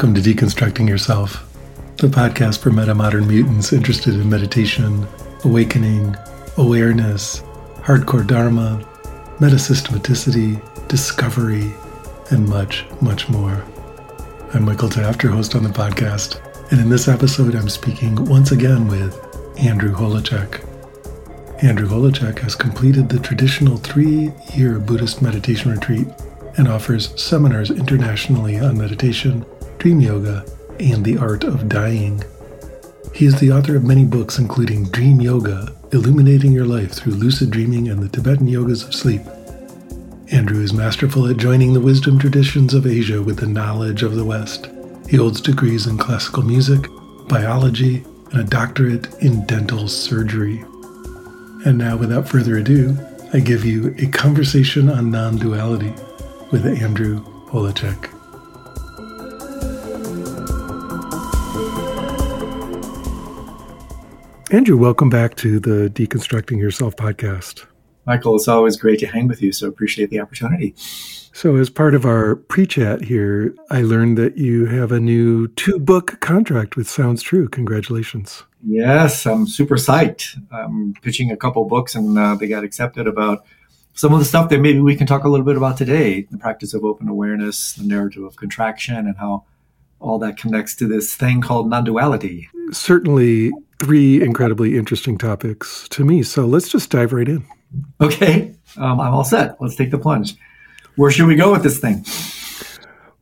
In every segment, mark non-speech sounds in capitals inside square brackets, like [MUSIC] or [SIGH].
Welcome to Deconstructing Yourself, the podcast for meta modern mutants interested in meditation, awakening, awareness, hardcore dharma, metasystematicity, discovery, and much, much more. I'm Michael Taft, your host on the podcast, and in this episode, I'm speaking once again with Andrew Holecek. Andrew Holecek has completed the traditional three year Buddhist meditation retreat and offers seminars internationally on meditation dream yoga, and the art of dying. He is the author of many books, including Dream Yoga, Illuminating Your Life Through Lucid Dreaming and the Tibetan Yogas of Sleep. Andrew is masterful at joining the wisdom traditions of Asia with the knowledge of the West. He holds degrees in classical music, biology, and a doctorate in dental surgery. And now, without further ado, I give you a conversation on non duality with Andrew Holecek. Andrew, welcome back to the Deconstructing Yourself podcast. Michael, it's always great to hang with you, so appreciate the opportunity. So, as part of our pre chat here, I learned that you have a new two book contract with Sounds True. Congratulations. Yes, I'm super psyched. I'm pitching a couple books and uh, they got accepted about some of the stuff that maybe we can talk a little bit about today the practice of open awareness, the narrative of contraction, and how all that connects to this thing called non duality. Certainly, three incredibly interesting topics to me. So let's just dive right in. Okay, um, I'm all set. Let's take the plunge. Where should we go with this thing?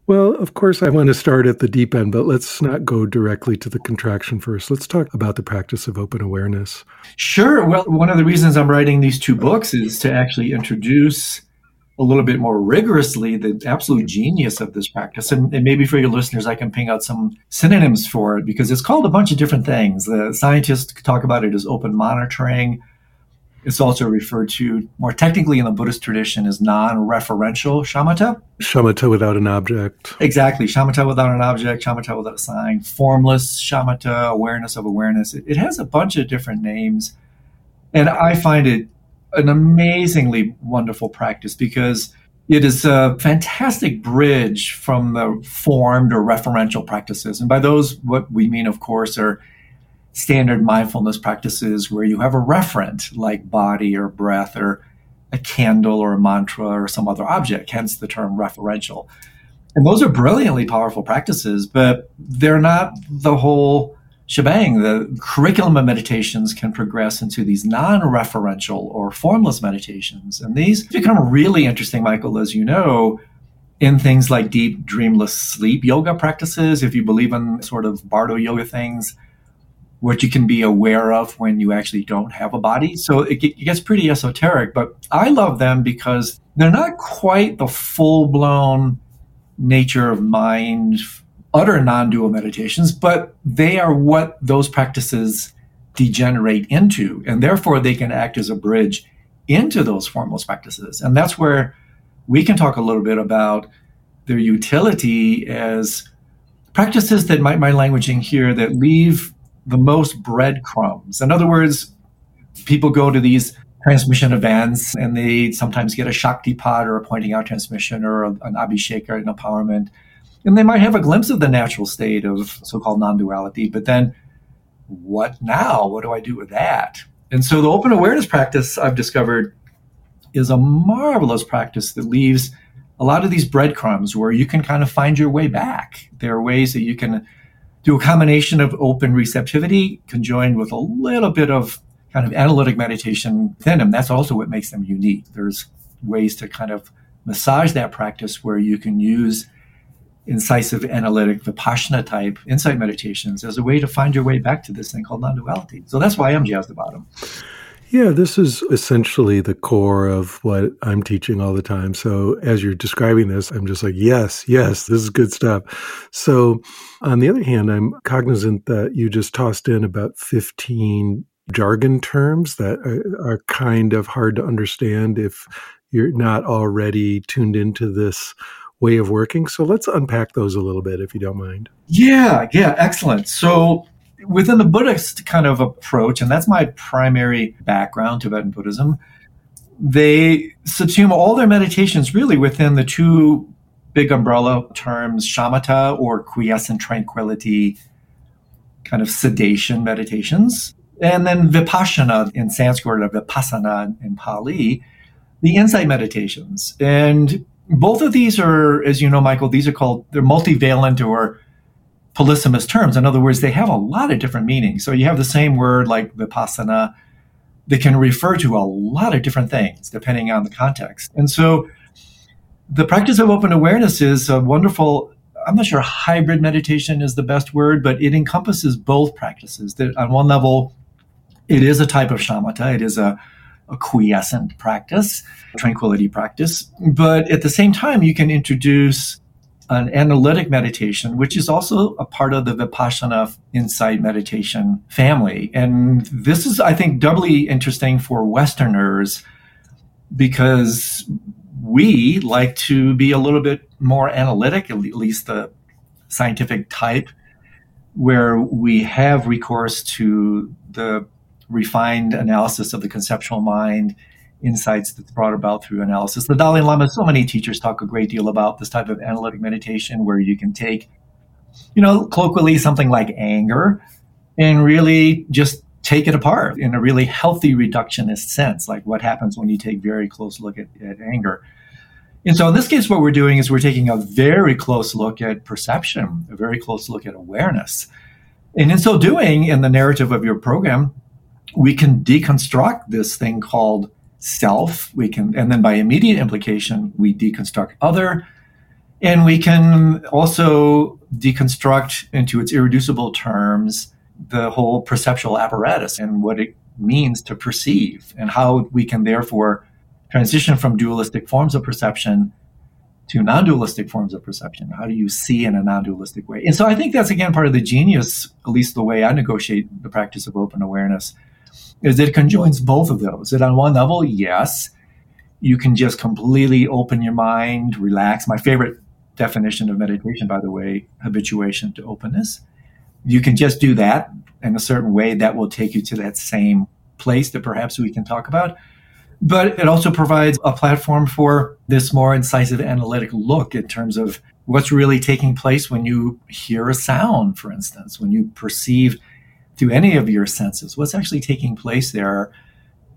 Well, of course, I want to start at the deep end, but let's not go directly to the contraction first. Let's talk about the practice of open awareness. Sure. Well, one of the reasons I'm writing these two books is to actually introduce a little bit more rigorously the absolute genius of this practice. And, and, maybe for your listeners, I can ping out some synonyms for it because it's called a bunch of different things. The scientists talk about it as open monitoring. It's also referred to more technically in the Buddhist tradition as non-referential shamatha. Shamatha without an object. Exactly. Shamatha without an object, shamatha without a sign, formless shamatha, awareness of awareness. It, it has a bunch of different names. And I find it an amazingly wonderful practice because it is a fantastic bridge from the formed or referential practices. And by those, what we mean, of course, are standard mindfulness practices where you have a referent like body or breath or a candle or a mantra or some other object, hence the term referential. And those are brilliantly powerful practices, but they're not the whole shebang. The curriculum of meditations can progress into these non referential or formless meditations. And these become really interesting, Michael, as you know, in things like deep dreamless sleep yoga practices, if you believe in sort of Bardo yoga things, what you can be aware of when you actually don't have a body. So it, gets pretty esoteric, but I love them because they're not quite the full blown nature of mind utter non dual meditations, but they are what those practices degenerate into. And therefore, they can act as a bridge into those formless practices. And that's where we can talk a little bit about their utility as practices that might my languaging here that leave the most breadcrumbs. In other words, people go to these transmission events and they sometimes get a Shaktipat or a pointing out transmission or an abhishek or an empowerment and they might have a glimpse of the natural state of so-called non-duality but then what now? What do i do with that? And so the open awareness practice i've discovered is a marvelous practice that leaves a lot of these breadcrumbs where you can kind of find your way back. There are ways that you can do a combination of open receptivity conjoined with a little bit of kind of analytic meditation within them. That's also what makes them unique. There's ways to kind of massage that practice where you can use incisive, analytic, vipassana type insight meditations as a way to find your way back to this thing called non duality. So that's why I'm jazzed about them. Yeah, this is essentially the core of what I'm teaching all the time. So as you're describing this, I'm just like, yes, yes, this is good stuff. So on the other hand, I'm cognizant that you just tossed in about 15 jargon terms that are, are kind of hard to understand if you're not already tuned into this way of working. So let's unpack those a little bit, if you don't mind. Yeah, yeah, excellent. So within the Buddhist kind of approach, and that's my primary background, Tibetan Buddhism, they subsume all their meditations really within the two big umbrella terms shamatha or quiescent tranquility, kind of sedation meditations. And then vipashyana in Sanskrit or vipassana in Pali, the insight meditations. And both of these are, as you know, Michael, these are called, they're multivalent or polysemous terms. In other words, they have a lot of different meanings. So you have the same word like vipassana that can refer to a lot of different things depending on the context. And so the practice of open awareness is a wonderful I'm not sure hybrid meditation is the best word, but it encompasses both practices. That on one level, it is a type of shamatha. It is a, a quiescent practice, tranquility practice. But at the same time, you can introduce an analytic meditation, which is also a part of the Vipassana insight meditation family. And this is, I think, doubly interesting for Westerners because we like to be a little bit more analytic, at least the scientific type, where we have recourse to the refined analysis of the conceptual mind, insights that's brought about through analysis. The Dalai Lama, so many teachers talk a great deal about this type of analytic meditation where you can take, you know, colloquially something like anger and really just take it apart in a really healthy reductionist sense, like what happens when you take very close look at, at anger. And so in this case, what we're doing is we're taking a very close look at perception, a very close look at awareness. And in so doing, in the narrative of your program, we can deconstruct this thing called self. We can, and then by immediate implication, we deconstruct other. And we can also deconstruct into its irreducible terms the whole perceptual apparatus and what it means to perceive and how we can therefore transition from dualistic forms of perception to non-dualistic forms of perception how do you see in a non-dualistic way and so i think that's again part of the genius at least the way i negotiate the practice of open awareness is it conjoins both of those that on one level yes you can just completely open your mind relax. My favorite definition of meditation by the way habituation to openness. You can just do that in a certain way that will take you to that same place that perhaps we can talk about. But it also provides a platform for this more incisive analytic look in terms of what's really taking place when you hear a sound, for instance, when you perceive through any of your senses, what's actually taking place there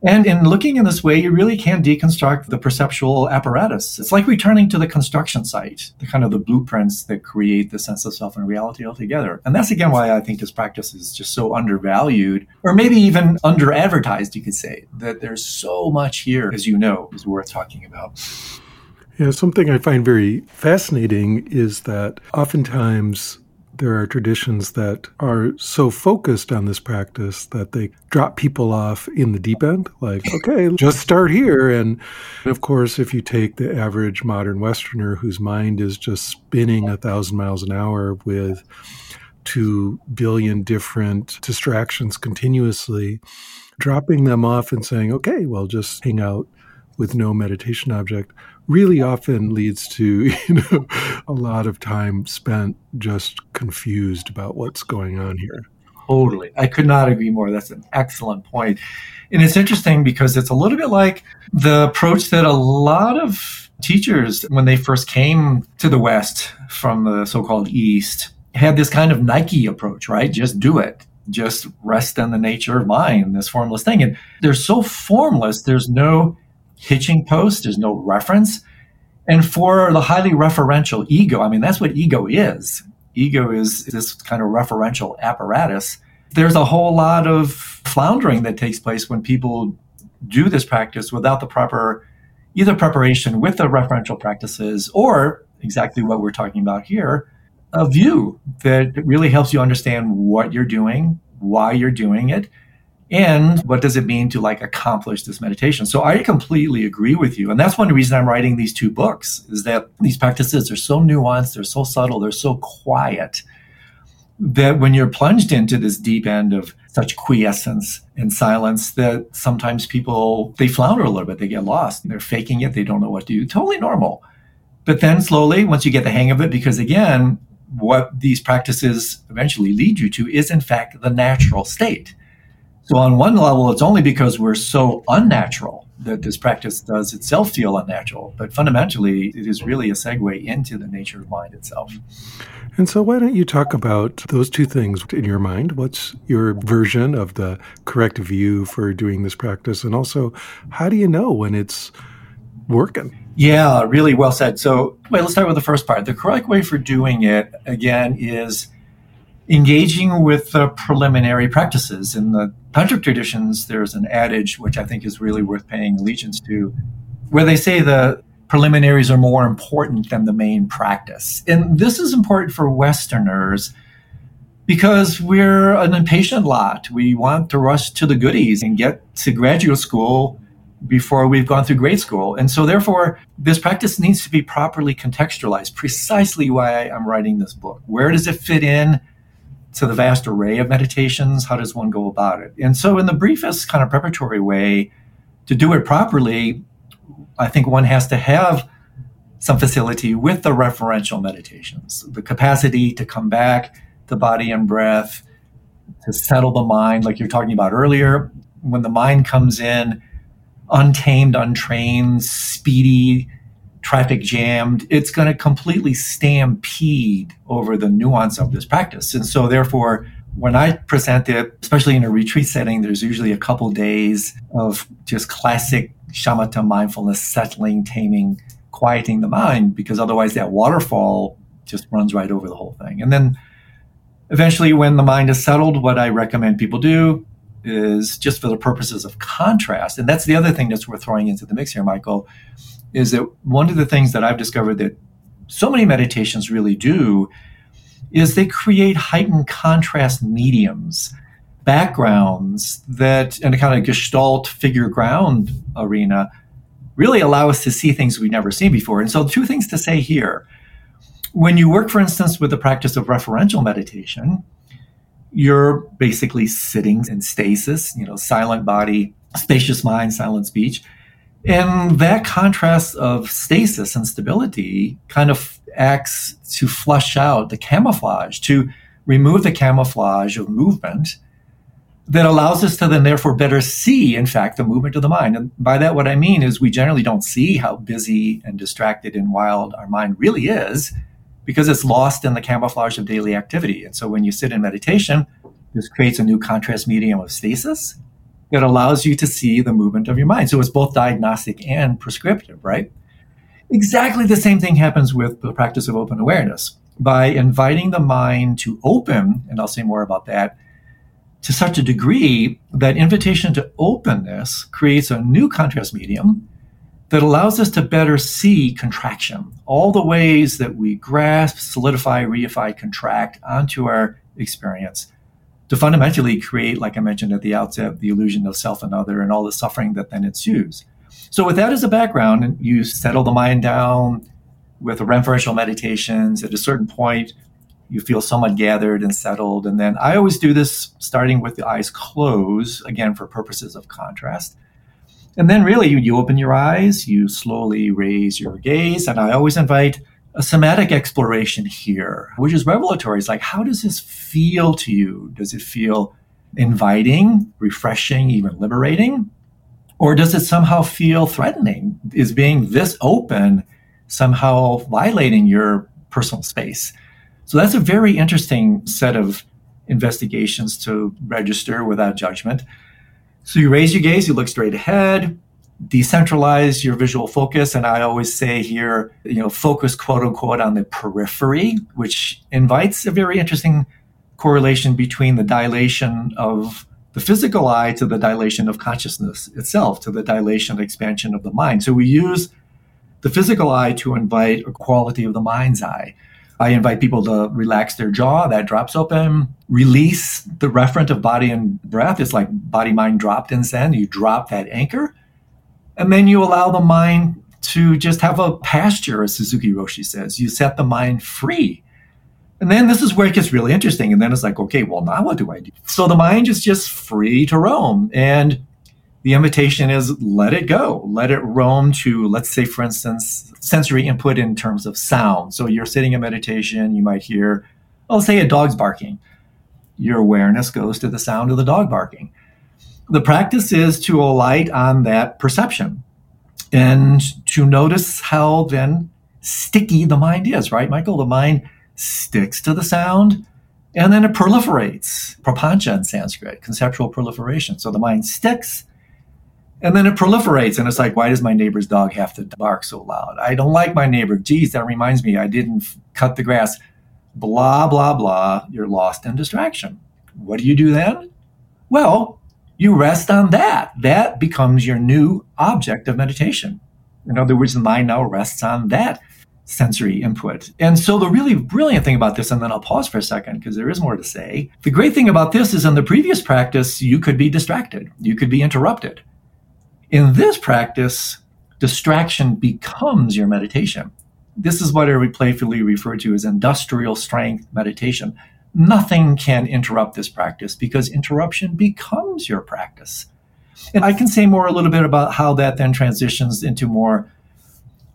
and in looking in this way, you really can deconstruct the perceptual apparatus. It's like returning to the construction site, the kind of the blueprints that create the sense of self and reality altogether. And that's again why I think this practice is just so undervalued, or maybe even under advertised, you could say, that there's so much here, as you know, is worth talking about. Yeah, something I find very fascinating is that oftentimes there are traditions that are so focused on this practice that they drop people off in the deep end. Like, [LAUGHS] okay, just start here. And of course, if you take the average modern Westerner whose mind is just spinning a thousand miles an hour with two billion different distractions continuously, dropping them off and saying, okay, well, just hang out with no meditation object really often leads to [LAUGHS] you know a lot of time spent just confused about what's going on here. Totally. I could not agree more. That's an excellent point. And it's interesting because it's a little bit like the approach that a lot of teachers when they first came to the west from the so-called east had this kind of nike approach right? Just do it. Just rest in the nature of mind this formless thing. And they're so formless there's no hitching post, there's no reference. And for the highly referential ego, I mean, that's what ego is. Ego is this kind of referential apparatus. There's a whole lot of floundering that takes place when people do this practice without the proper either preparation with the referential practices or exactly what we're talking about here, a view that really helps you understand what you're doing, why you're doing it, and what does it mean to like accomplish this meditation? So i completely agree with you. And that's one reason i'm writing these two books is that these practices are so nuanced they're so subtle they're so quiet that when you're plunged into this deep end of such quiescence and silence that sometimes people they flounder a little bit they get lost they're faking it they don't know what to do totally normal. But then slowly once you get the hang of it because again what these practices eventually lead you to is in fact the natural state so, on one level, it's only because we're so unnatural that this practice does itself feel unnatural, but fundamentally, it is really a segue into the nature of mind itself. And so, why don't you talk about those two things in your mind? What's your version of the correct view for doing this practice? And also, how do you know when it's working? Yeah, really well said. So, wait, let's start with the first part. The correct way for doing it, again, is engaging with the preliminary practices. In the tantric traditions, there's an adage which I think is really worth paying allegiance to, where they say the preliminaries are more important than the main practice. And this is important for Westerners because we're an impatient lot. We want to rush to the goodies and get to graduate school before we've gone through grade school. And so, therefore, this practice needs to be properly contextualized, precisely why I'm writing this book. Where does it fit in to the vast array of meditations? How does one go about it? And so, in the briefest kind of preparatory way, to do it properly, I think one has to have some facility with the referential meditations, the capacity to come back to body and breath, to settle the mind, like you're talking about earlier. When the mind comes in, untamed, untrained, speedy, traffic jammed, it's going to completely stampede over the nuance of this practice. And so, therefore, when I present it, especially in a retreat setting, there's usually a couple days of just classic shamatha mindfulness, settling, taming, quieting the mind, because otherwise that waterfall just runs right over the whole thing. And then eventually, when the mind is settled, what I recommend people do is just for the purposes of contrast. And that's the other thing that's worth throwing into the mix here, Michael, is that one of the things that I've discovered that so many meditations really do is they create heightened contrast mediums, backgrounds that, in a kind of gestalt figure ground arena, really allow us to see things we've never seen before. And so, two things to say here. When you work, for instance, with the practice of referential meditation, you're basically sitting in stasis, you know, silent body, spacious mind, silent speech. And that contrast of stasis and stability kind of acts to flush out the camouflage, to remove the camouflage of movement that allows us to then therefore better see, in fact, the movement of the mind. And by that, what I mean is we generally don't see how busy and distracted and wild our mind really is because it's lost in the camouflage of daily activity. And so when you sit in meditation, this creates a new contrast medium of stasis that allows you to see the movement of your mind. So it's both diagnostic and prescriptive, right? Exactly the same thing happens with the practice of open awareness. By inviting the mind to open, and I'll say more about that, to such a degree that invitation to openness creates a new contrast medium that allows us to better see contraction, all the ways that we grasp, solidify, reify, contract onto our experience to fundamentally create, like I mentioned at the outset, the illusion of self and other and all the suffering that then ensues. So, with that as a background, you settle the mind down with the referential meditations. At a certain point, you feel somewhat gathered and settled. And then I always do this starting with the eyes closed, again, for purposes of contrast. And then, really, you, you open your eyes, you slowly raise your gaze. And I always invite a somatic exploration here, which is revelatory. It's like, how does this feel to you? Does it feel inviting, refreshing, even liberating? Or does it somehow feel threatening? Is being this open somehow violating your personal space? So that's a very interesting set of investigations to register without judgment. So you raise your gaze, you look straight ahead, decentralize your visual focus. And I always say here, you know, focus quote unquote on the periphery, which invites a very interesting correlation between the dilation of the physical eye to the dilation of consciousness itself, to the dilation expansion of the mind. So we use the physical eye to invite a quality of the mind's eye. I invite people to relax their jaw, that drops open, release the referent of body and breath. It's like body mind dropped in Zen. You drop that anchor and then you allow the mind to just have a pasture, as Suzuki Roshi says. You set the mind free. And then this is where it gets really interesting. And then it's like, okay, well, now what do I do? So the mind is just free to roam. And the invitation is let it go. Let it roam to, let's say, for instance, sensory input in terms of sound. So you're sitting in meditation, you might hear, I'll say a dog's barking. Your awareness goes to the sound of the dog barking the practice is to alight on that perception and to notice how then sticky the mind is, right, Michael? The mind sticks to the sound and then it proliferates. Prapancha in Sanskrit, conceptual proliferation. So the mind sticks and then it proliferates. And it's like, why does my neighbor's dog have to bark so loud? I don't like my neighbor. Geez, that reminds me, I didn't cut the grass. Blah, blah, blah. You're lost in distraction. What do you do then? Well, you rest on that. That becomes your new object of meditation. In other words, the mind now rests on that sensory input. And so the really brilliant thing about this, and then I'll pause for a second because there is more to say. The great thing about this is in the previous practice, you could be distracted, you could be interrupted. In this practice, distraction becomes your meditation. This is what I playfully refer to as industrial strength meditation. Nothing can interrupt this practice because interruption becomes your practice. And I can say more a little bit about how that then transitions into more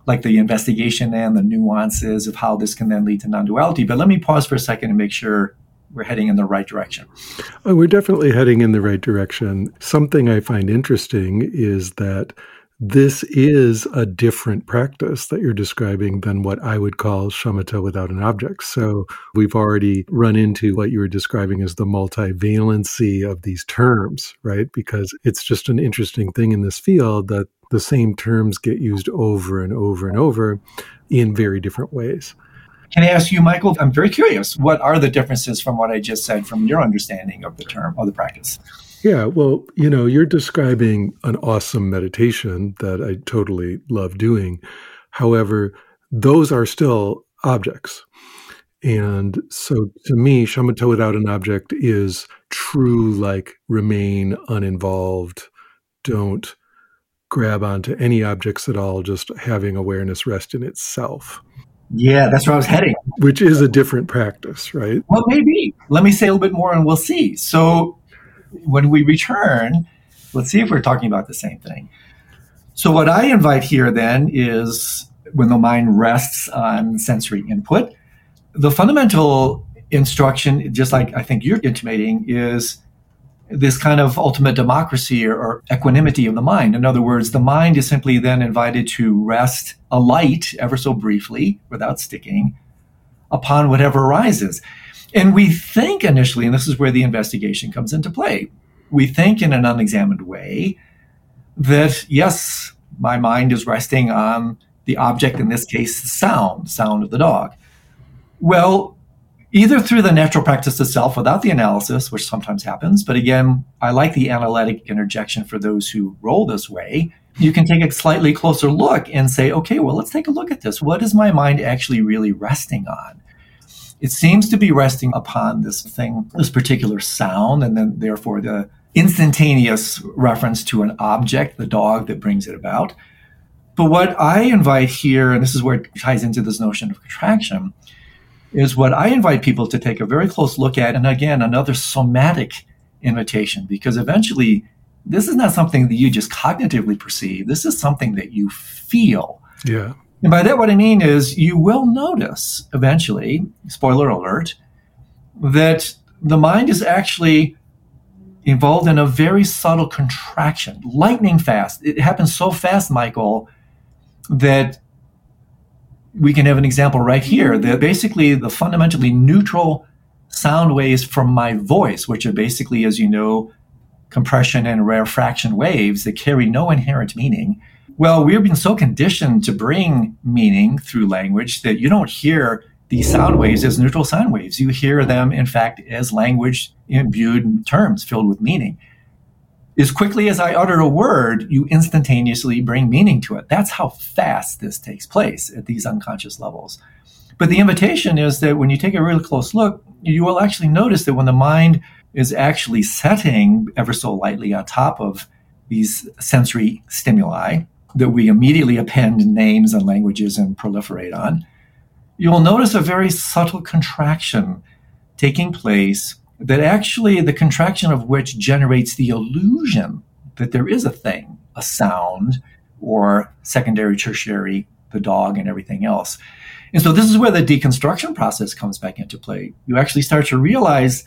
like the investigation and the nuances of how this can then lead to non duality. But let me pause for a second and make sure we're heading in the right direction. Oh, we're definitely heading in the right direction. Something I find interesting is that this is a different practice that you're describing than what I would call shamatha without an object. So we've already run into what you were describing as the multivalency of these terms, right? Because it's just an interesting thing in this field that the same terms get used over and over and over in very different ways. Can I ask you, Michael? I'm very curious. What are the differences from what I just said from your understanding of the term or the practice? Yeah, well, you know, you're describing an awesome meditation that I totally love doing. However, those are still objects. And so to me, shamatha without an object is true, like remain uninvolved, don't grab onto any objects at all, just having awareness rest in itself. Yeah, that's where I was heading. Which is a different practice, right? Well, maybe. Let me say a little bit more and we'll see. So, when we return, let's see if we're talking about the same thing. So, what I invite here then is when the mind rests on sensory input, the fundamental instruction, just like I think you're intimating, is this kind of ultimate democracy or, or, equanimity of the mind. In other words, the mind is simply then invited to rest alight ever so briefly without sticking upon whatever arises. And we think initially, and this is where the investigation comes into play, we think in an unexamined way that, yes, my mind is resting on the object, in this case, sound, sound of the dog. Well, either through the natural practice itself without the analysis, which sometimes happens, but again, I like the analytic interjection for those who roll this way. You can take a slightly closer look and say, okay, well, let's take a look at this. What is my mind actually really resting on? It seems to be resting upon this thing, this particular sound, and then therefore the instantaneous reference to an object, the dog that brings it about. But what I invite here, and this is where it ties into this notion of contraction, is what I invite people to take a very close look at. And again, another somatic invitation, because eventually this is not something that you just cognitively perceive. This is something that you feel. Yeah. And by that, what I mean is you will notice eventually, spoiler alert, that the mind is actually involved in a very subtle contraction, lightning fast. It happens so fast, Michael, that we can have an example right here that basically the fundamentally neutral sound waves from my voice, which are basically, as you know, compression and rarefaction waves that carry no inherent meaning well, we've been so conditioned to bring meaning through language that you don't hear these sound waves as neutral sound waves. You hear them, in fact, as language imbued terms filled with meaning. As quickly as I utter a word, you instantaneously bring meaning to it. That's how fast this takes place at these unconscious levels. But the invitation is that when you take a really close look, you will actually notice that when the mind is actually setting ever so lightly on top of these sensory stimuli, that we immediately append names and languages and proliferate on, you will notice a very subtle contraction taking place that actually the contraction of which generates the illusion that there is a thing, a sound, or secondary, tertiary, the dog, and everything else. And so this is where the deconstruction process comes back into play. You actually start to realize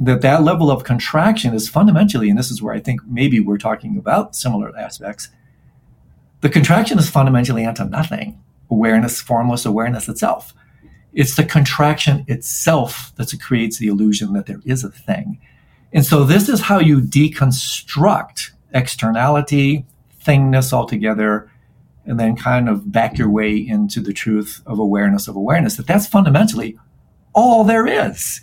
that that level of contraction is fundamentally, and this is where I think maybe we're talking about similar aspects. The contraction is fundamentally into nothing. Awareness, formless awareness itself. It's the contraction itself that creates the illusion that there is a thing. And so this is how you deconstruct externality, thingness altogether, and then kind of back your way into the truth of awareness of awareness, that that's fundamentally all there is.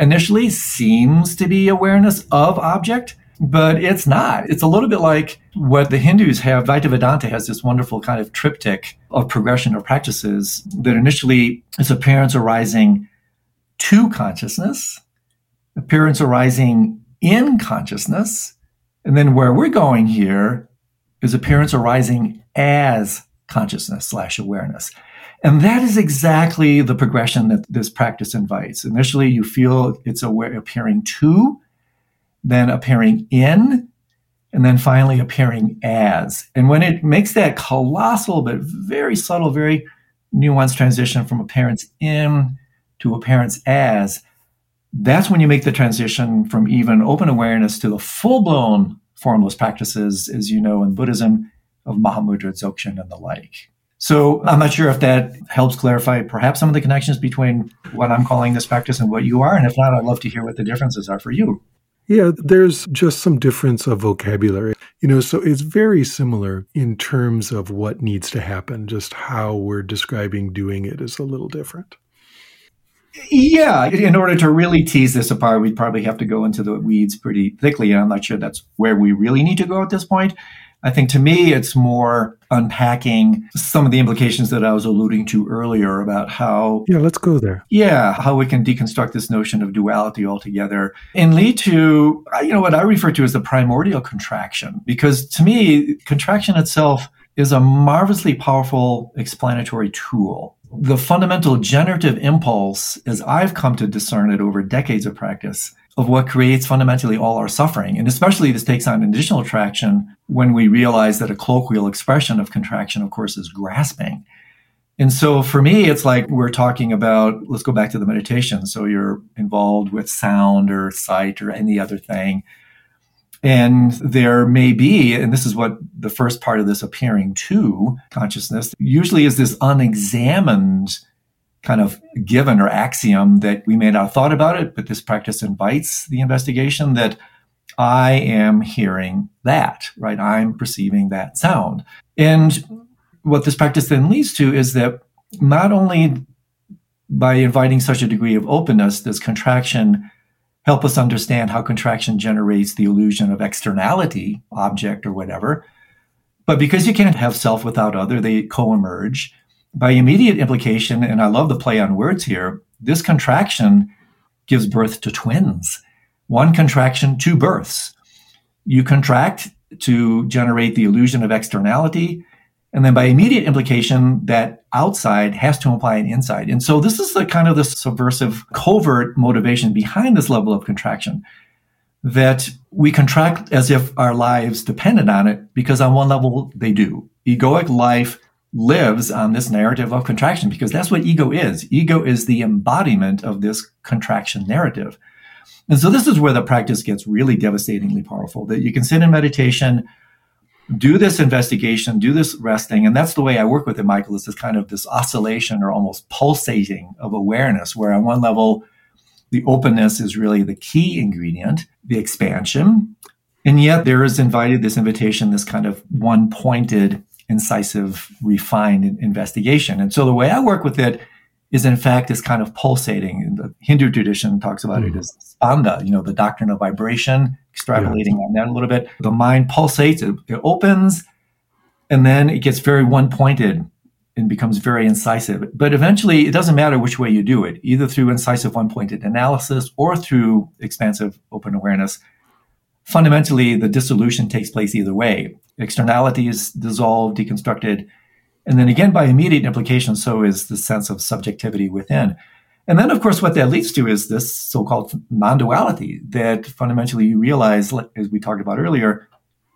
Initially seems to be awareness of object, but it's not. It's a little bit like what the Hindus have. Advaita Vedanta has this wonderful kind of triptych of progression of practices that initially is appearance arising to consciousness, appearance arising in consciousness, and then where we're going here is appearance arising as consciousness slash awareness. And that is exactly the progression that this practice invites. Initially, you feel it's aware, appearing to, then appearing in, and then finally appearing as. And when it makes that colossal but very subtle, very nuanced transition from appearance in to appearance as, that's when you make the transition from even open awareness to the full blown formless practices, as you know, in Buddhism of Mahamudra, Dzogchen, and the like. So I'm not sure if that helps clarify perhaps some of the connections between what I'm calling this practice and what you are. And if not, I'd love to hear what the differences are for you. Yeah, there's just some difference of vocabulary. You know, so it's very similar in terms of what needs to happen, just how we're describing doing it is a little different. Yeah, in order to really tease this apart, we'd probably have to go into the weeds pretty thickly. And I'm not sure that's where we really need to go at this point. I think to me, it's more unpacking some of the implications that I was alluding to earlier about how. Yeah, let's go there. Yeah, how we can deconstruct this notion of duality altogether and lead to, uh, you know, what I refer to as the primordial contraction. Because to me, contraction itself is a marvelously powerful explanatory tool. The fundamental generative impulse, as I've come to discern it over decades of practice, of what creates fundamentally all our suffering. And especially this takes on additional traction when we realize that a colloquial expression of contraction, of course, is grasping. And so for me, it's like we're talking about, let's go back to the meditation. So you're involved with sound or sight or any other thing. And there may be, and this is what the first part of this appearing to consciousness usually is this unexamined kind of given or axiom that we may not have thought about it, but this practice invites the investigation that I am hearing that, right? I'm perceiving that sound. And what this practice then leads to is that not only by inviting such a degree of openness does contraction help us understand how contraction generates the illusion of externality, object or whatever, but because you can't have self without other, they co emerge by immediate implication, and I love the play on words here, this contraction gives birth to twins. One contraction, two births. You contract to generate the illusion of externality. And then by immediate implication, that outside has to imply an inside. And so this is the kind of the subversive covert motivation behind this level of contraction that we contract as if our lives depended on it because on one level they do. Egoic life lives on this narrative of contraction because that's what ego is. Ego is the embodiment of this contraction narrative. And so this is where the practice gets really devastatingly powerful that you can sit in meditation, do this investigation, do this resting. And that's the way I work with it, Michael, is this kind of this oscillation or almost pulsating of awareness, where on one level, the openness is really the key ingredient, the expansion. And yet there is invited this invitation, this kind of one pointed incisive, refined investigation. And so the way I work with it is in fact this kind of pulsating. And the Hindu tradition talks about mm-hmm. it as spanda, you know, the doctrine of vibration, extrapolating yeah. on that a little bit. The mind pulsates, it, it opens, and then it gets very one pointed and becomes very incisive. But eventually, it doesn't matter which way you do it, either through incisive one pointed analysis or through expansive open awareness fundamentally the dissolution takes place either way. Externality is dissolved, deconstructed. And then again, by immediate implication, so is the sense of subjectivity within. And then, of course, what that leads to is this so called non duality that fundamentally you realize, as we talked about earlier,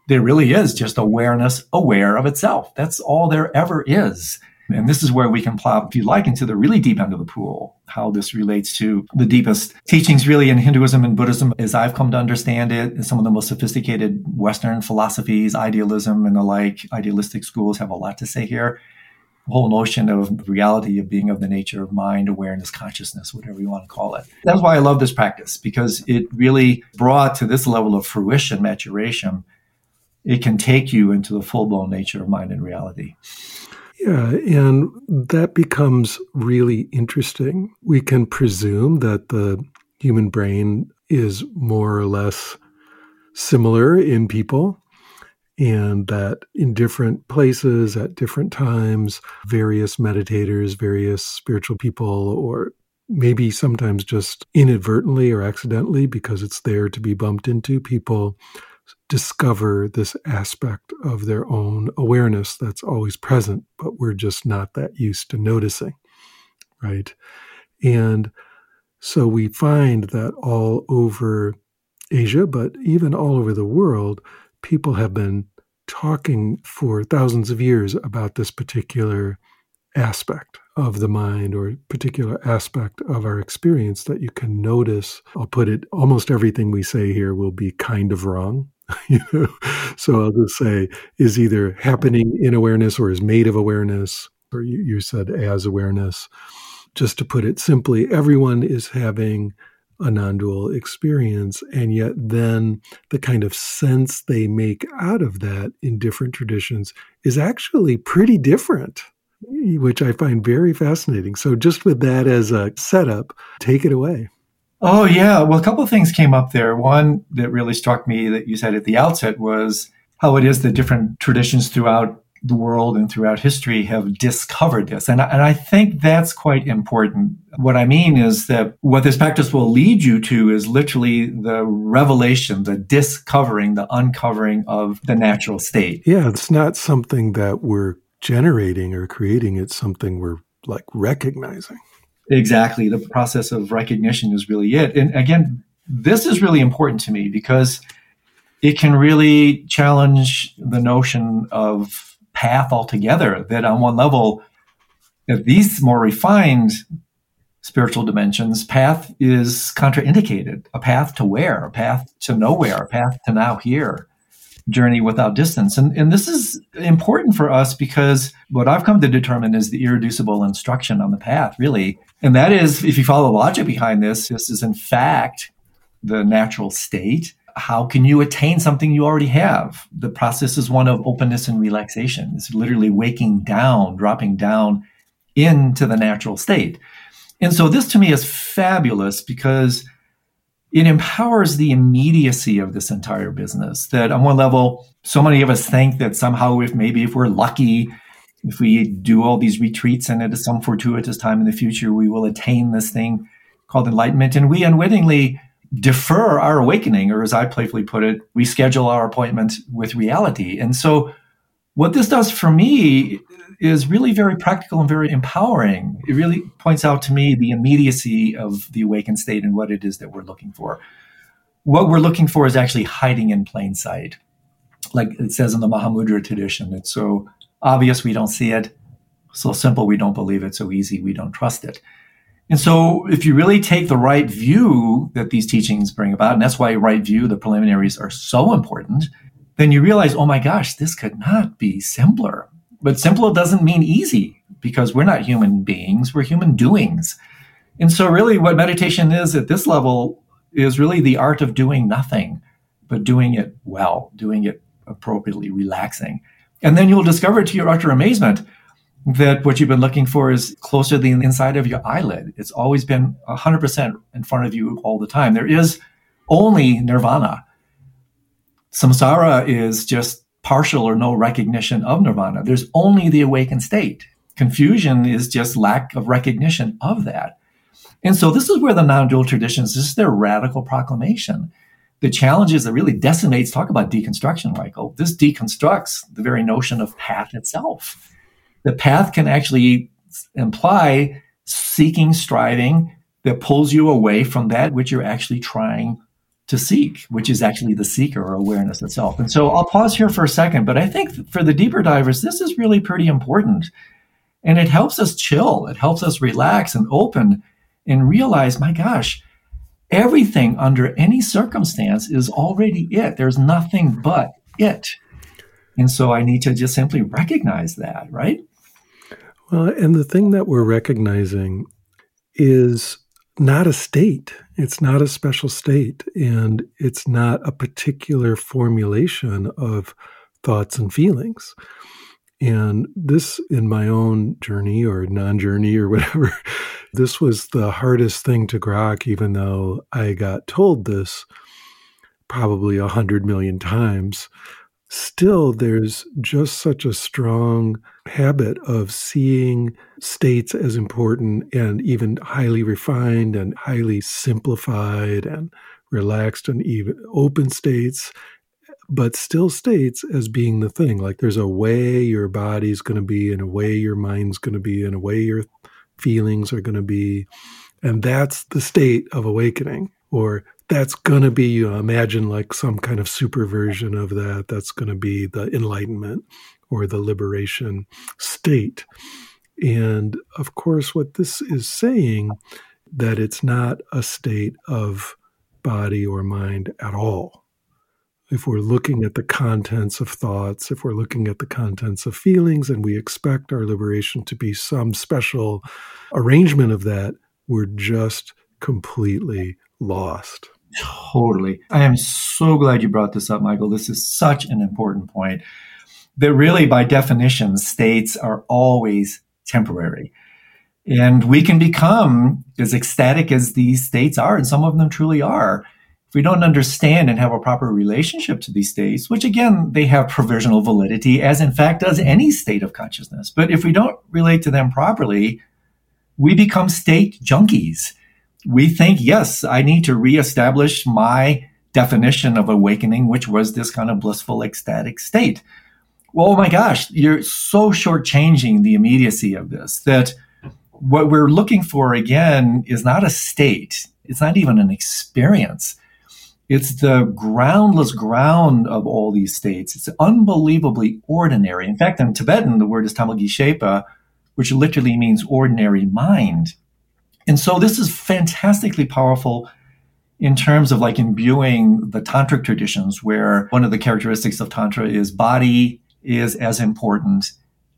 there really is just awareness aware of itself. That's all there ever is. And this is where we can plow, if you like, into the really deep end of the pool, how this relates to the deepest teachings really in Hinduism and Buddhism, as I've come to understand it. Some of the most sophisticated Western philosophies, idealism and the like, idealistic schools have a lot to say here. The whole notion of reality of being of the nature of mind, awareness, consciousness, whatever you want to call it. That's why I love this practice because it really brought to this level of fruition, maturation. It can take you into the full blown nature of mind and reality. Yeah, and that becomes really interesting. We can presume that the human brain is more or less similar in people, and that in different places at different times, various meditators, various spiritual people, or maybe sometimes just inadvertently or accidentally because it's there to be bumped into, people discover this aspect of their own awareness that's always present, but we're just not that used to noticing, right? And so we find that all over Asia, but even all over the world, people have been talking for thousands of years about this particular aspect of the mind or particular aspect of our experience that you can notice. I'll put it almost everything we say here will be kind of wrong [LAUGHS] you know? So I'll just say is either happening in awareness or is made of awareness, or you, you said as awareness. Just to put it simply, everyone is having a non dual experience. And yet, then the kind of sense they make out of that in different traditions is actually pretty different, which I find very fascinating. So, just with that as a setup, take it away. Oh, yeah. Well, a couple of things came up there. One that really struck me that you said at the outset was how it is that different traditions throughout the world and throughout history have discovered this. And, and I think that's quite important. What I mean is that what this practice will lead you to is literally the revelation, the discovering, the uncovering of the natural state. Yeah, it's not something that we're generating or creating, it's something we're like recognizing. Exactly. The process of recognition is really it. And again, this is really important to me because it can really challenge the notion of path altogether. That on one level, if these more refined spiritual dimensions, path is contraindicated. A path to where? A path to nowhere, a path to now here journey without distance. And, and this is important for us because what I've come to determine is the irreducible instruction on the path, really. And that is, if you follow the logic behind this, this is in fact the natural state. How can you attain something you already have? The process is one of openness and relaxation. It's literally waking down, dropping down into the natural state. And so this to me is fabulous because it empowers the immediacy of this entire business. That on one level, so many of us think that somehow, if maybe if we're lucky, if we do all these retreats and at some fortuitous time in the future, we will attain this thing called enlightenment. And we unwittingly defer our awakening, or as I playfully put it, we schedule our appointment with reality. And so, what this does for me is really very practical and very empowering. It really points out to me the immediacy of the awakened state and what it is that we're looking for. What we're looking for is actually hiding in plain sight. Like it says in the Mahamudra tradition, it's so obvious we don't see it, so simple we don't believe it, so easy we don't trust it. And so, if you really take the right view that these teachings bring about, and that's why right view, the preliminaries are so important, then you realize, oh my gosh, this could not be simpler. But simple doesn't mean easy because we're not human beings, we're human doings. And so, really, what meditation is at this level is really the art of doing nothing, but doing it well, doing it appropriately, relaxing. And then you'll discover to your utter amazement that what you've been looking for is closer to the inside of your eyelid. It's always been 100% in front of you all the time. There is only nirvana. Samsara is just partial or no recognition of nirvana. There's only the awakened state. Confusion is just lack of recognition of that. And so this is where the non-dual traditions, this is their radical proclamation. The challenges that really decimates, talk about deconstruction, Michael. This deconstructs the very notion of path itself. The path can actually imply seeking, striving that pulls you away from that which you're actually trying to seek, which is actually the seeker or awareness itself. And so I'll pause here for a second, but I think for the deeper divers, this is really pretty important. And it helps us chill. It helps us relax and open and realize, my gosh, everything under any circumstance is already it. There's nothing but it. And so I need to just simply recognize that, right? Well, and the thing that we're recognizing is not a state. It's not a special state. And it's not a particular formulation of thoughts and feelings. And this, in my own journey or non journey or [LAUGHS] whatever, this was the hardest thing to grok, even though I got told this probably a hundred million times. Still, there's just such a strong habit of seeing states as important and even highly refined and highly simplified and relaxed and even open states but still states as being the thing. Like there's a way your body's going to be, and a way your mind's going to be, and a way your feelings are going to be. And that's the state of awakening, or that's going to be, you know, imagine like some kind of super version of that. That's going to be the enlightenment or the liberation state. And of course, what this is saying that it's not a state of body or mind at all if we're looking at the contents of thoughts, if we're looking at the contents of feelings, and we expect our liberation to be some special arrangement of that, we're just completely lost. Totally. I am so glad you brought this up, Michael. This is such an important point that really, by definition, states are always temporary. And we can become as ecstatic as these states are, and some of them truly are if we don't understand and have a proper relationship to these states, which again, they have provisional validity, as in fact does any state of consciousness. But if we don't relate to them properly, we become state junkies. We think, yes, I need to reestablish my definition of awakening, which was this kind of blissful, ecstatic state. Well, oh my gosh, you're so shortchanging the immediacy of this that what we're looking for again is not a state. It's not even an experience it's the groundless ground of all these states. It's unbelievably ordinary. In fact, in Tibetan, the word is Tamagishepa, which literally means ordinary mind. And so this is fantastically powerful in terms of like imbuing the tantric traditions, where one of the characteristics of tantra is body is as important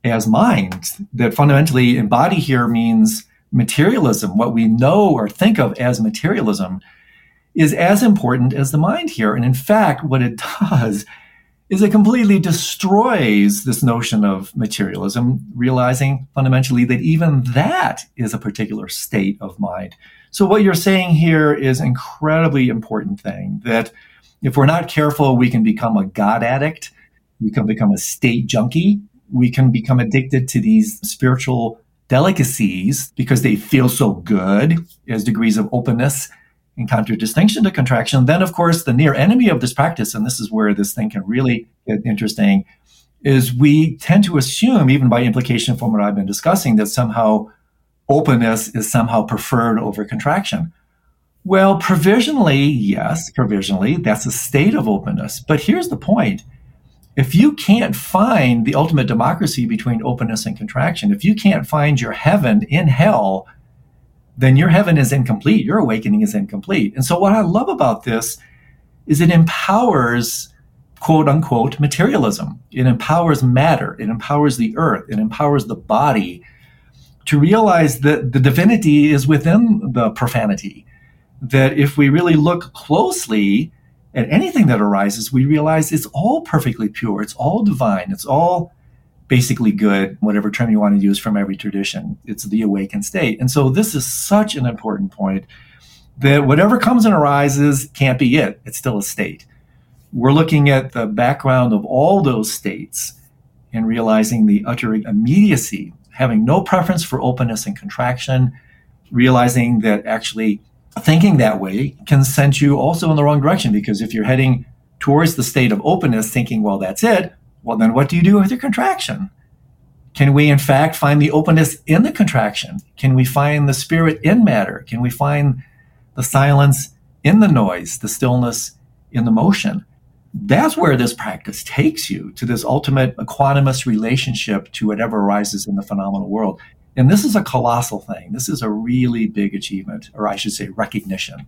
as mind. That fundamentally, in body here means materialism, what we know or think of as materialism is as important as the mind here. And in fact, what it [LAUGHS] does is it completely destroys this notion of materialism, realizing fundamentally that even that is a particular state of mind. So what you're saying here is an incredibly important thing that if we're not careful, we can become a God addict. We can become a state junkie. We can become addicted to these spiritual delicacies because they feel so good as degrees of openness in contradistinction to contraction. Then, of course, the near enemy of this practice, and this is where this thing can really get interesting, is we tend to assume, even by implication from what I've been discussing, that somehow openness is somehow preferred over contraction. Well, provisionally, yes, provisionally, that's a state of openness. But here's the point. If you can't find the ultimate democracy between openness and contraction, if you can't find your heaven in hell, then your heaven is incomplete. Your awakening is incomplete. And so, what I love about this is it empowers quote unquote materialism. It empowers matter. It empowers the earth. It empowers the body to realize that the divinity is within the profanity. That if we really look closely at anything that arises, we realize it's all perfectly pure. It's all divine. It's all basically good, whatever term you want to use from every tradition. It's the awakened state. And so this is such an important point that whatever comes and arises can't be it. It's still a state. We're looking at the background of all those states and realizing the utter immediacy, having no preference for openness and contraction, realizing that actually thinking that way can send you also in the wrong direction because if you're heading towards the state of openness, thinking, well, that's it, well, then what do you do with your contraction? Can we, in fact, find the openness in the contraction? Can we find the spirit in matter? Can we find the silence in the noise, the stillness in the motion? that's where this practice takes you to this ultimate equanimous relationship to whatever arises in the phenomenal world. And this is a colossal thing. This is a really big achievement, or I should say, recognition.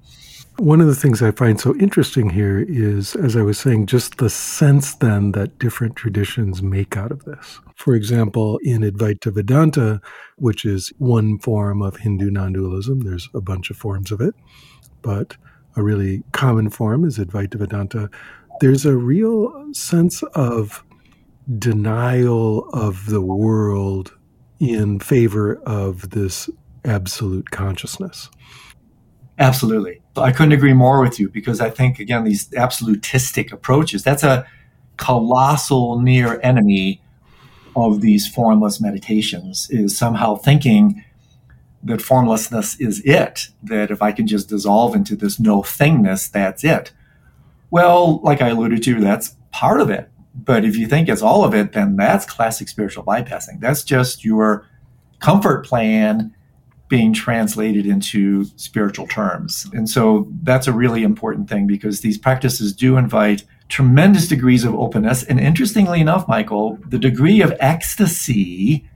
One of the things I find so interesting here is, as I was saying, just the sense then that different traditions make out of this. For example, in Advaita Vedanta, which is one form of Hindu non dualism, there's a bunch of forms of it, but a really common form is Advaita Vedanta. There's a real sense of denial of the world in favor of this absolute consciousness. Absolutely. I couldn't agree more with you because I think, again, these absolutistic approaches, that's a colossal near enemy of these formless meditations, is somehow thinking that formlessness is it, that if I can just dissolve into this no thingness, that's it. Well, like I alluded to, that's part of it. But if you think it's all of it, then that's classic spiritual bypassing. That's just your comfort plan being translated into spiritual terms. And so that's a really important thing because these practices do invite tremendous degrees of openness. And interestingly enough, Michael, the degree of ecstasy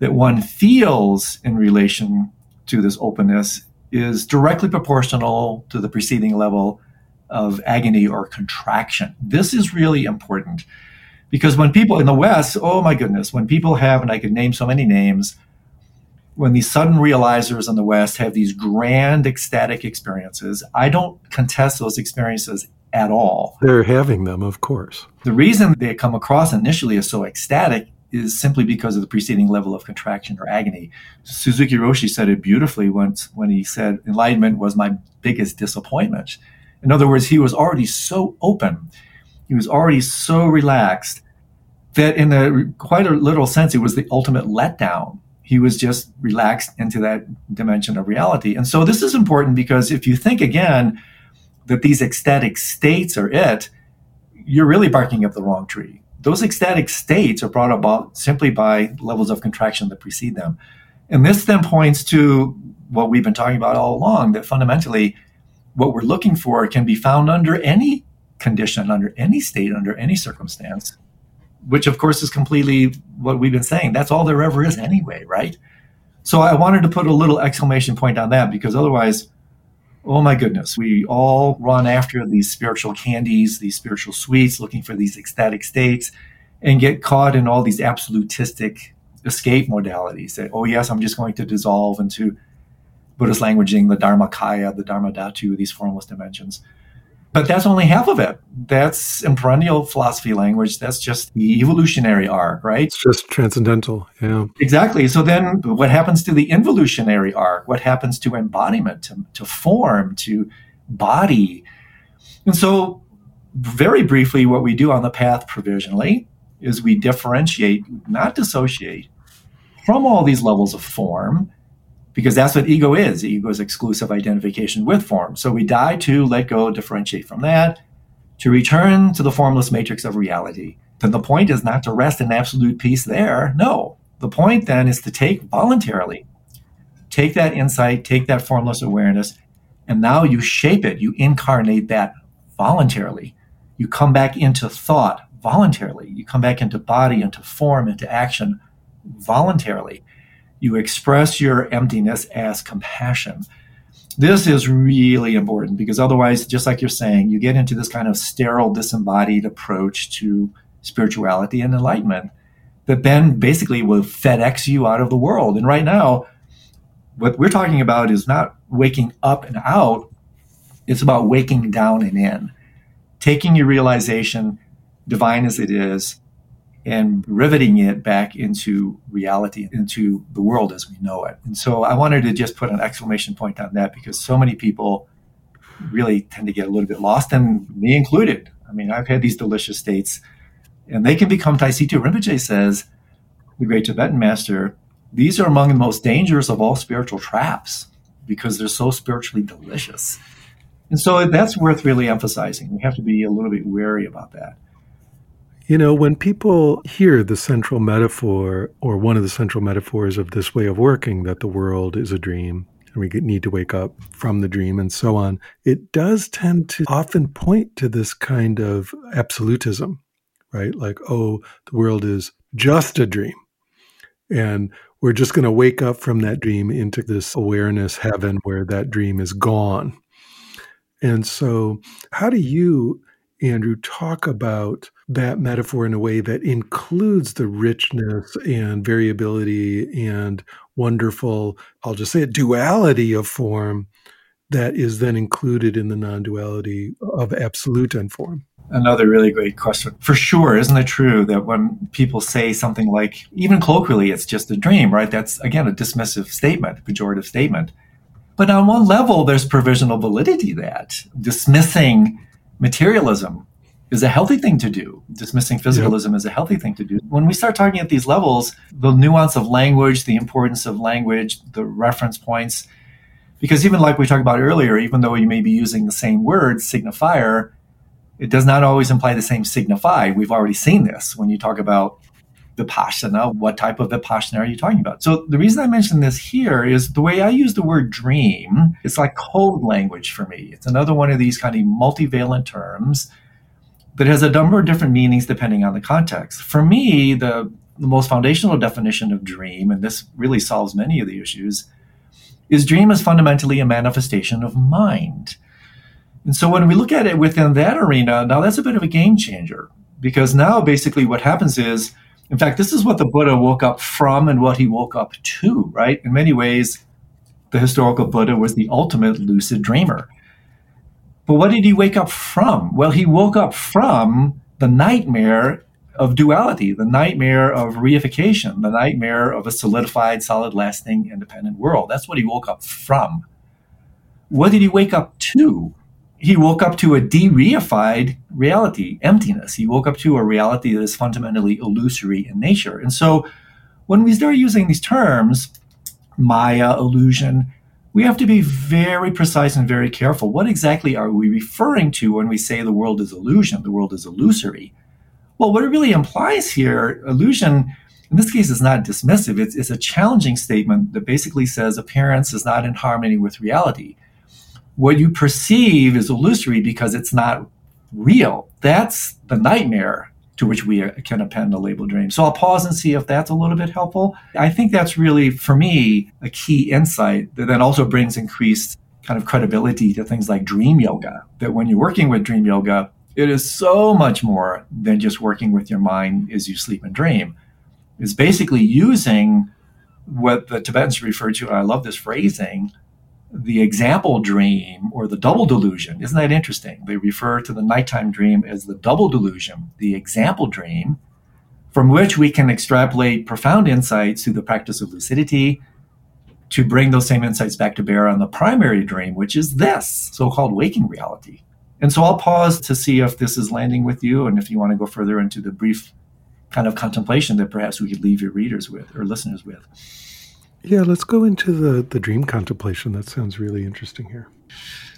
that one feels in relation to this openness is directly proportional to the preceding level of agony or contraction. This is really important because when people in the West, oh my goodness, when people have, and I could name so many names, when these sudden realizers in the West have these grand ecstatic experiences, I don't contest those experiences at all. They're having them, of course. The reason they come across initially as so ecstatic is simply because of the preceding level of contraction or agony. Suzuki Roshi said it beautifully once when he said, Enlightenment was my biggest disappointment. In other words, he was already so open, he was already so relaxed that, in a quite a literal sense, it was the ultimate letdown. He was just relaxed into that dimension of reality. And so, this is important because if you think again that these ecstatic states are it, you're really barking up the wrong tree those ecstatic states are brought about simply by levels of contraction that precede them. And this then points to what we've been talking about all along that fundamentally what we're looking for can be found under any condition, under any state, under any circumstance, which of course is completely what we've been saying. That's all there ever is anyway, right? So I wanted to put a little exclamation point on that because otherwise, oh my goodness, we all run after these spiritual candies, these spiritual sweets, looking for these ecstatic states, and get caught in all these absolutistic escape modalities that, oh, yes, I'm just going to dissolve into Buddhist languaging, the Dharmakaya, the Dharma Dhatu, these formless dimensions. But that's only half of it. That's in perennial philosophy language. That's just the evolutionary arc, right? It's just transcendental. Yeah. Exactly. So then what happens to the involutionary arc? What happens to embodiment, to, to form, to body? And so, very briefly, what we do on the path provisionally is we differentiate, not dissociate, from all these levels of form because that's what ego is. Ego is exclusive identification with form. So we die to let go, differentiate from that, to return to the formless matrix of reality. Then the point is not to rest in absolute peace there. No. The point then is to take voluntarily, take that insight, take that formless awareness, and now you shape it. You incarnate that voluntarily. You come back into thought voluntarily. You come back into body, into form, into action voluntarily you express your emptiness as compassion. This is really important because otherwise, just like you're saying, you get into this kind of sterile, disembodied approach to spirituality and enlightenment that then basically will FedEx you out of the world. And right now, what we're talking about is not waking up and out, it's about waking down and in, taking your realization, divine as it is, and riveting it back into reality, into the world as we know it. And so I wanted to just put an exclamation point on that because so many people really tend to get a little bit lost, and me included. I mean, I've had these delicious states, and they can become, Tai Situ Rinpoche says, the great Tibetan master, these are among the most dangerous of all spiritual traps because they're so spiritually delicious. And so that's worth really emphasizing. We have to be a little bit wary about that. You know, when people hear the central metaphor or one of the central metaphors of this way of working, that the world is a dream and we need to wake up from the dream and so on, it does tend to often point to this kind of absolutism, right? Like, oh, the world is just a dream. And we're just going to wake up from that dream into this awareness heaven where that dream is gone. And so, how do you, Andrew, talk about that metaphor in a way that includes the richness and variability and wonderful, I'll just say it, duality of form that is then included in the non duality of absolute and form? Another really great question. For sure, isn't it true that when people say something like, even colloquially, it's just a dream, right? That's, again, a dismissive statement, pejorative statement. But on one level, there's provisional validity that dismissing materialism is a healthy thing to do. Dismissing physicalism yep. is a healthy thing to do. When we start talking at these levels, the nuance of language, the importance of language, the reference points, because even like we talked about earlier, even though you may be using the same word, signifier, it does not always imply the same signify. We've already seen this when you talk about vipassana. What type of vipassana are you talking about? So the reason I mention this here is the way I use the word dream, it's like code language for me. It's another one of these kind of multivalent terms that has a number of different meanings depending on the context. For me, the, the most foundational definition of dream, and this really solves many of the issues, is dream is fundamentally a manifestation of mind. And so when we look at it within that arena, now that's a bit of a game changer because now basically what happens is, in fact, this is what the Buddha woke up from and what he woke up to, right? In many ways, the historical Buddha was the ultimate lucid dreamer. But what did he wake up from? Well, he woke up from the nightmare of duality, the nightmare of reification, the nightmare of a solidified, solid, lasting, independent world. That's what he woke up from. What did he wake up to? He woke up to a de-reified reality, emptiness. He woke up to a reality that is fundamentally illusory in nature. And so when we start using these terms, Maya, illusion, we have to be very precise and very careful. What exactly are we referring to when we say the world is illusion, the world is illusory? Well, what it really implies here, illusion, in this case, is not dismissive. It's, it's a challenging statement that basically says appearance is not in harmony with reality what you perceive is illusory because it's not real. That's the nightmare to which we uh, can append a label dream. So I'll pause and see if that's a little bit helpful. I think that's really, for me, a key insight that then also brings increased kind of credibility to things like dream yoga. That when you're working with dream yoga, it is so much more than just working with your mind as you sleep and dream. It's basically using what the Tibetans refer to, and I love this phrasing, the example dream or the double delusion. Isn't that interesting? They refer to the nighttime dream as the double delusion, the example dream, from which we can extrapolate profound insights through the practice of lucidity to bring those same insights back to bear on the primary dream, which is this so called waking reality. And so I'll pause to see if this is landing with you and if you want to go further into the brief kind of contemplation that perhaps we could leave your readers with or listeners with. Yeah, let's go into the, the dream contemplation. That sounds really interesting here.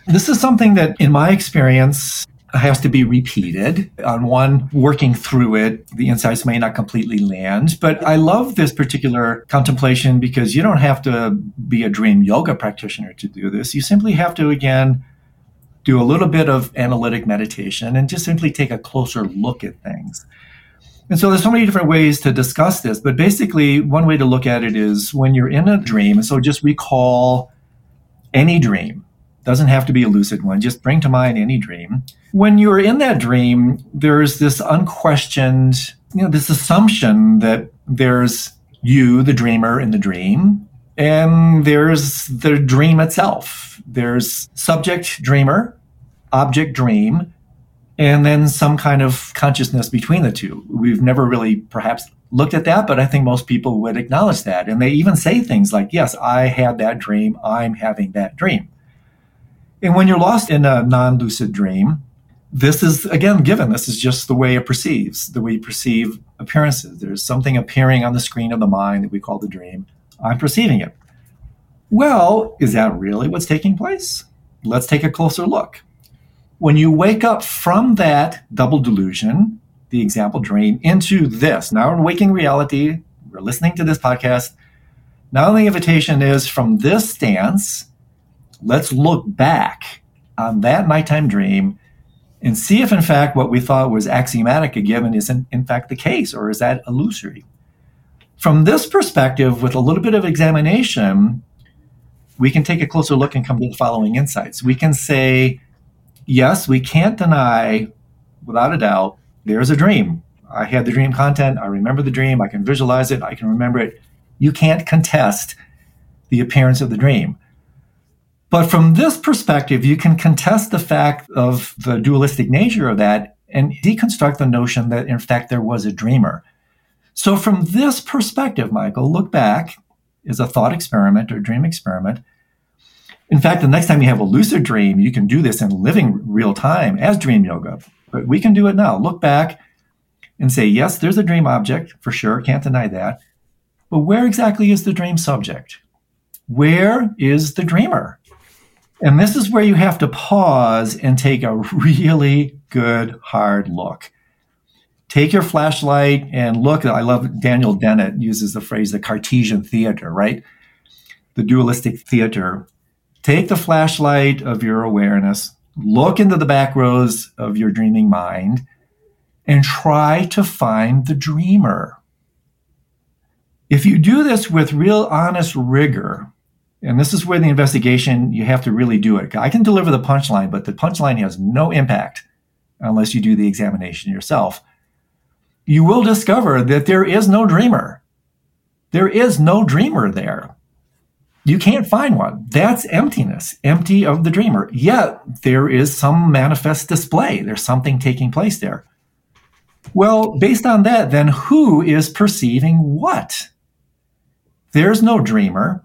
This is something that, in my experience, has to be repeated. On one, working through it, the insights may not completely land. But I love this particular contemplation because you don't have to be a dream yoga practitioner to do this. You simply have to, again, do a little bit of analytic meditation and just simply take a closer look at things. And so there's so many different ways to discuss this, but basically one way to look at it is when you're in a dream, so just recall any dream. Doesn't have to be a lucid one, just bring to mind any dream. When you're in that dream, there's this unquestioned, you know, this assumption that there's you, the dreamer in the dream, and there's the dream itself. There's subject dreamer, object dream, and then some kind of consciousness between the two. We've never really perhaps looked at that, but I think most people would acknowledge that. And they even say things like, Yes, I had that dream, I'm having that dream. And when you're lost in a non lucid dream, this is again given. This is just the way it perceives, the way you perceive appearances. There's something appearing on the screen of the mind that we call the dream. I'm perceiving it. Well, is that really what's taking place? Let's take a closer look. When you wake up from that double delusion, the example dream, into this, now in waking reality, we're listening to this podcast, Now the invitation is from this stance, let's look back on that nighttime dream and see if, in fact, what we thought was axiomatic a given is in, in fact the case, or is that illusory? From this perspective, with a little bit of examination, we can take a closer look and come to the following insights. We can say, yes, we can't deny, without a doubt, there's a dream. I had the dream content. I remember the dream. I can visualize it. I can remember it. You can't contest the appearance of the dream. But from this perspective, you can contest the fact of the dualistic nature of that and deconstruct the notion that, in fact, there was a dreamer. So, from this perspective, Michael, look back is a thought experiment or dream experiment. In fact, the next time you have a lucid dream, you can do this in living real time as dream yoga. But we can do it now. Look back and say, yes, there's a dream object for sure, can't deny that. But where exactly is the dream subject? Where is the dreamer? And this is where you have to pause and take a really good hard look. Take your flashlight and look. I love Daniel Dennett uses the phrase the Cartesian theater, right? The dualistic theater. Take the flashlight of your awareness, look into the back rows of your dreaming mind, and try to find the dreamer. If you do this with real honest rigor, and this is where the investigation, you have to really do it. I can deliver the punchline, but the punchline has no impact unless you do the examination yourself. You will discover that there is no dreamer. There is no dreamer there. You can't find one. That's emptiness, empty of the dreamer. Yet there is some manifest display. There's something taking place there. Well, based on that, then who is perceiving what? There's no dreamer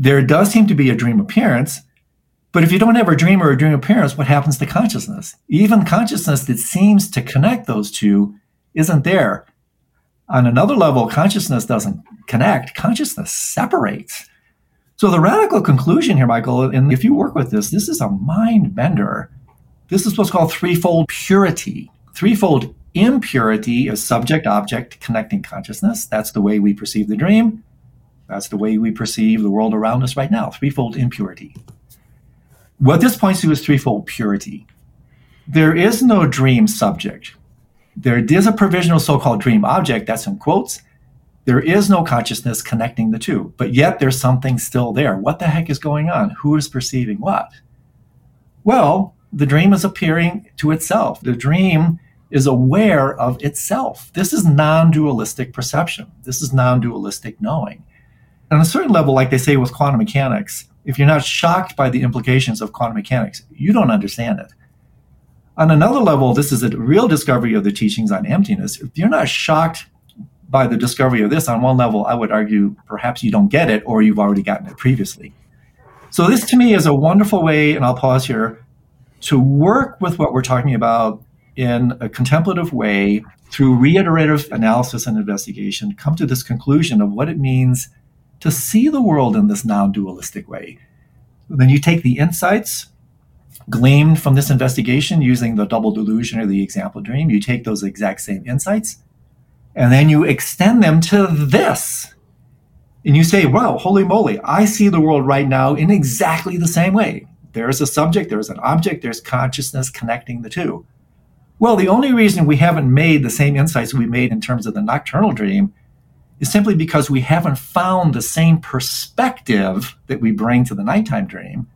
there does seem to be a dream appearance. But if you don't have a dream or a dream appearance, what happens to consciousness? Even consciousness that seems to connect those two isn't there. On another level, consciousness doesn't connect, consciousness separates. So the radical conclusion here, Michael, and if you work with this, this is a mind bender. This is what's called threefold purity. Threefold impurity is subject object connecting consciousness. That's the way we perceive the dream. That's the way we perceive the world around us right now threefold impurity. What this points to is threefold purity. There is no dream subject. There is a provisional so called dream object, that's in quotes. There is no consciousness connecting the two, but yet there's something still there. What the heck is going on? Who is perceiving what? Well, the dream is appearing to itself. The dream is aware of itself. This is non dualistic perception. This is non dualistic knowing on a certain level, like they say with quantum mechanics, if you're not shocked by the implications of quantum mechanics, you don't understand it. On another level, this is a real discovery of the teachings on emptiness. If you're not shocked by the discovery of this on one level, I would argue perhaps you don't get it or you've already gotten it previously. So, this to me is a wonderful way, and I'll pause here, to work with what we're talking about in a contemplative way through reiterative analysis and investigation, come to this conclusion of what it means to see the world in this non dualistic way. Then you take the insights gleaned from this investigation using the double delusion or the example dream, you take those exact same insights, and then you extend them to this. And you say, wow, holy moly, I see the world right now in exactly the same way. There's a subject, there's an object, there's consciousness connecting the two. Well, the only reason we haven't made the same insights we made in terms of the nocturnal dream is simply because we haven't found the same perspective that we bring to the nighttime dream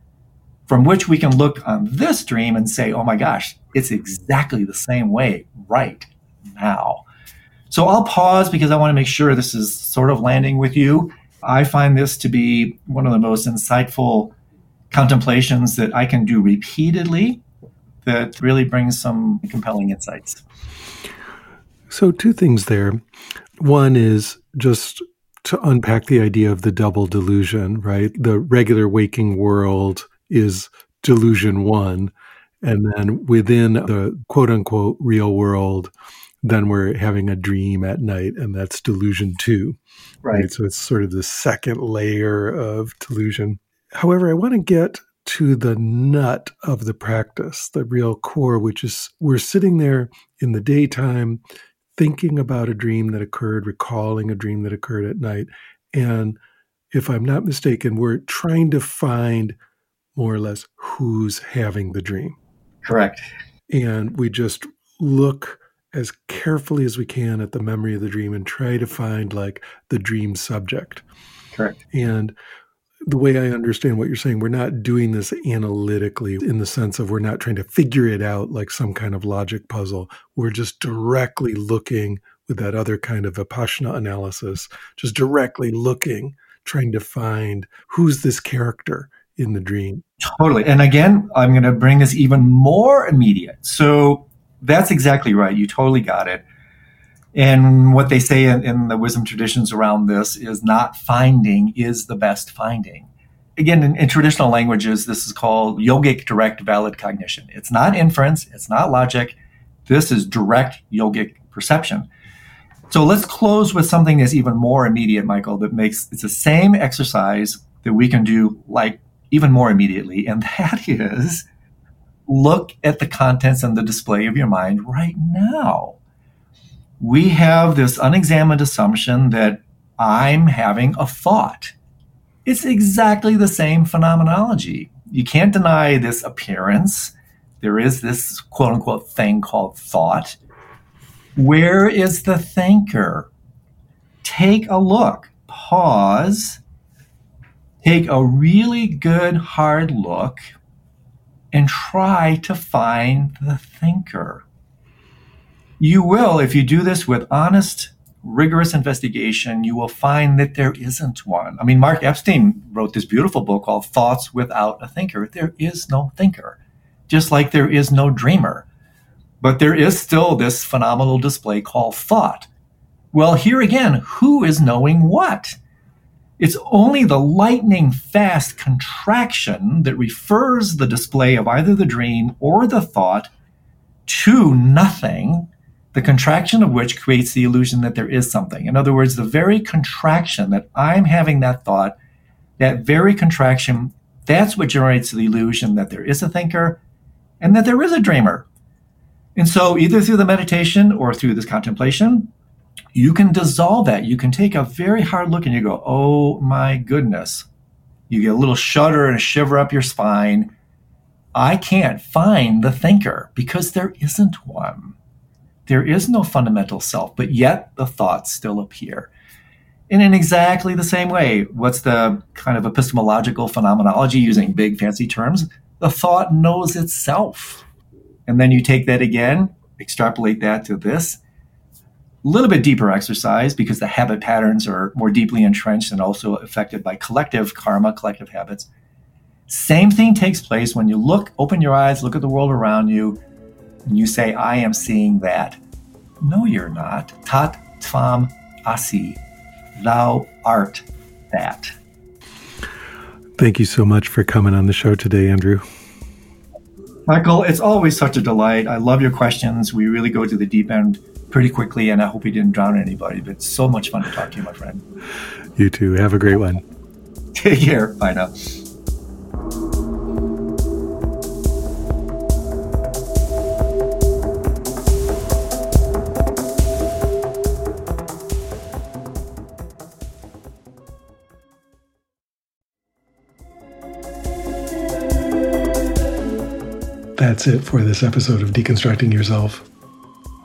from which we can look on this dream and say, oh my gosh, it's exactly the same way right now. So I'll pause because I want to make sure this is sort of landing with you. I find this to be one of the most insightful contemplations that I can do repeatedly that really brings some compelling insights. So, two things there. One is just to unpack the idea of the double delusion, right? The regular waking world is delusion one. And then within the quote unquote real world, then we're having a dream at night, and that's delusion two. Right. right? So it's sort of the second layer of delusion. However, I want to get to the nut of the practice, the real core, which is we're sitting there in the daytime thinking about a dream that occurred, recalling a dream that occurred at night, And if I'm not mistaken, we're trying to find more or less who's having the dream. Correct. And we just look as carefully as we can at the memory of the dream and try to find like the dream subject. Correct. And the way I understand what you're saying, we're not doing this analytically in the sense of we're not trying to figure it out like some kind of logic puzzle. We're just directly looking with that other kind of Vipassana analysis, just directly looking, trying to find who's this character in the dream. Totally. And again, I'm going to bring this even more immediate. So that's exactly right. You totally got it. And what they say in, in, the wisdom traditions around this is not finding is the best finding. Again, in, in, traditional languages, this is called yogic direct valid cognition. It's not inference, it's not logic. This is direct yogic perception. So let's close with something that's even more immediate, Michael, that makes it's the same exercise that we can do like even more immediately. And [LAUGHS] that is look at the contents and the display of your mind right now. We have this unexamined assumption that I'm having a thought. It's exactly the same phenomenology. You can't deny this appearance. There is this quote unquote thing called thought. Where is the thinker? Take a look, pause, take a really good hard look and try to find the thinker. You will, if you do this with honest, rigorous investigation, you will find that there isn't one. I mean, Mark Epstein wrote this beautiful book called Thoughts Without a Thinker. There is no thinker, just like there is no dreamer. But there is still this phenomenal display called thought. Well, here again, who is knowing what? It's only the lightning fast contraction that refers the display of either the dream or the thought to nothing, the contraction of which creates the illusion that there is something. In other words, the very contraction that I'm having that thought, that very contraction, that's what generates the illusion that there is a thinker and that there is a dreamer. And so, either through the meditation or through this contemplation, you can dissolve that. You can take a very hard look and you go, oh my goodness. You get a little shudder and a shiver up your spine. I can't find the thinker because there isn't one. There is no fundamental self, but yet the thoughts still appear. And in exactly the same way, what's the kind of epistemological phenomenology using big fancy terms? The thought knows itself. And then you take that again, extrapolate that to this, little bit deeper exercise because the habit patterns are more deeply entrenched and also affected by collective karma, collective habits. Same thing takes place when you look, open your eyes, look at the world around you, and you say, I am seeing that. No, you're not. Tat tvam asi. Thou art that. Thank you so much for coming on the show today, Andrew. Michael, it's always such a delight. I love your questions. We really go to the deep end pretty quickly, and I hope he didn't drown anybody. But it's so much fun to talk to you, my friend. You too. Have a great one. [LAUGHS] Take care. Bye now. That's it for this episode of Deconstructing Yourself.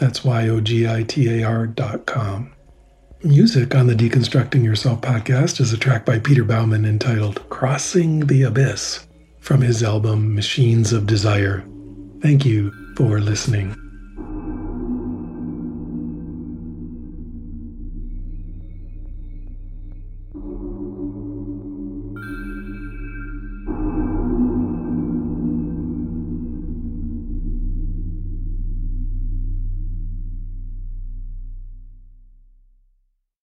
That's Y O G I T A R.com. Music on the Deconstructing Yourself podcast is a track by Peter Baumann entitled Crossing the Abyss from his album Machines of Desire. Thank you for listening.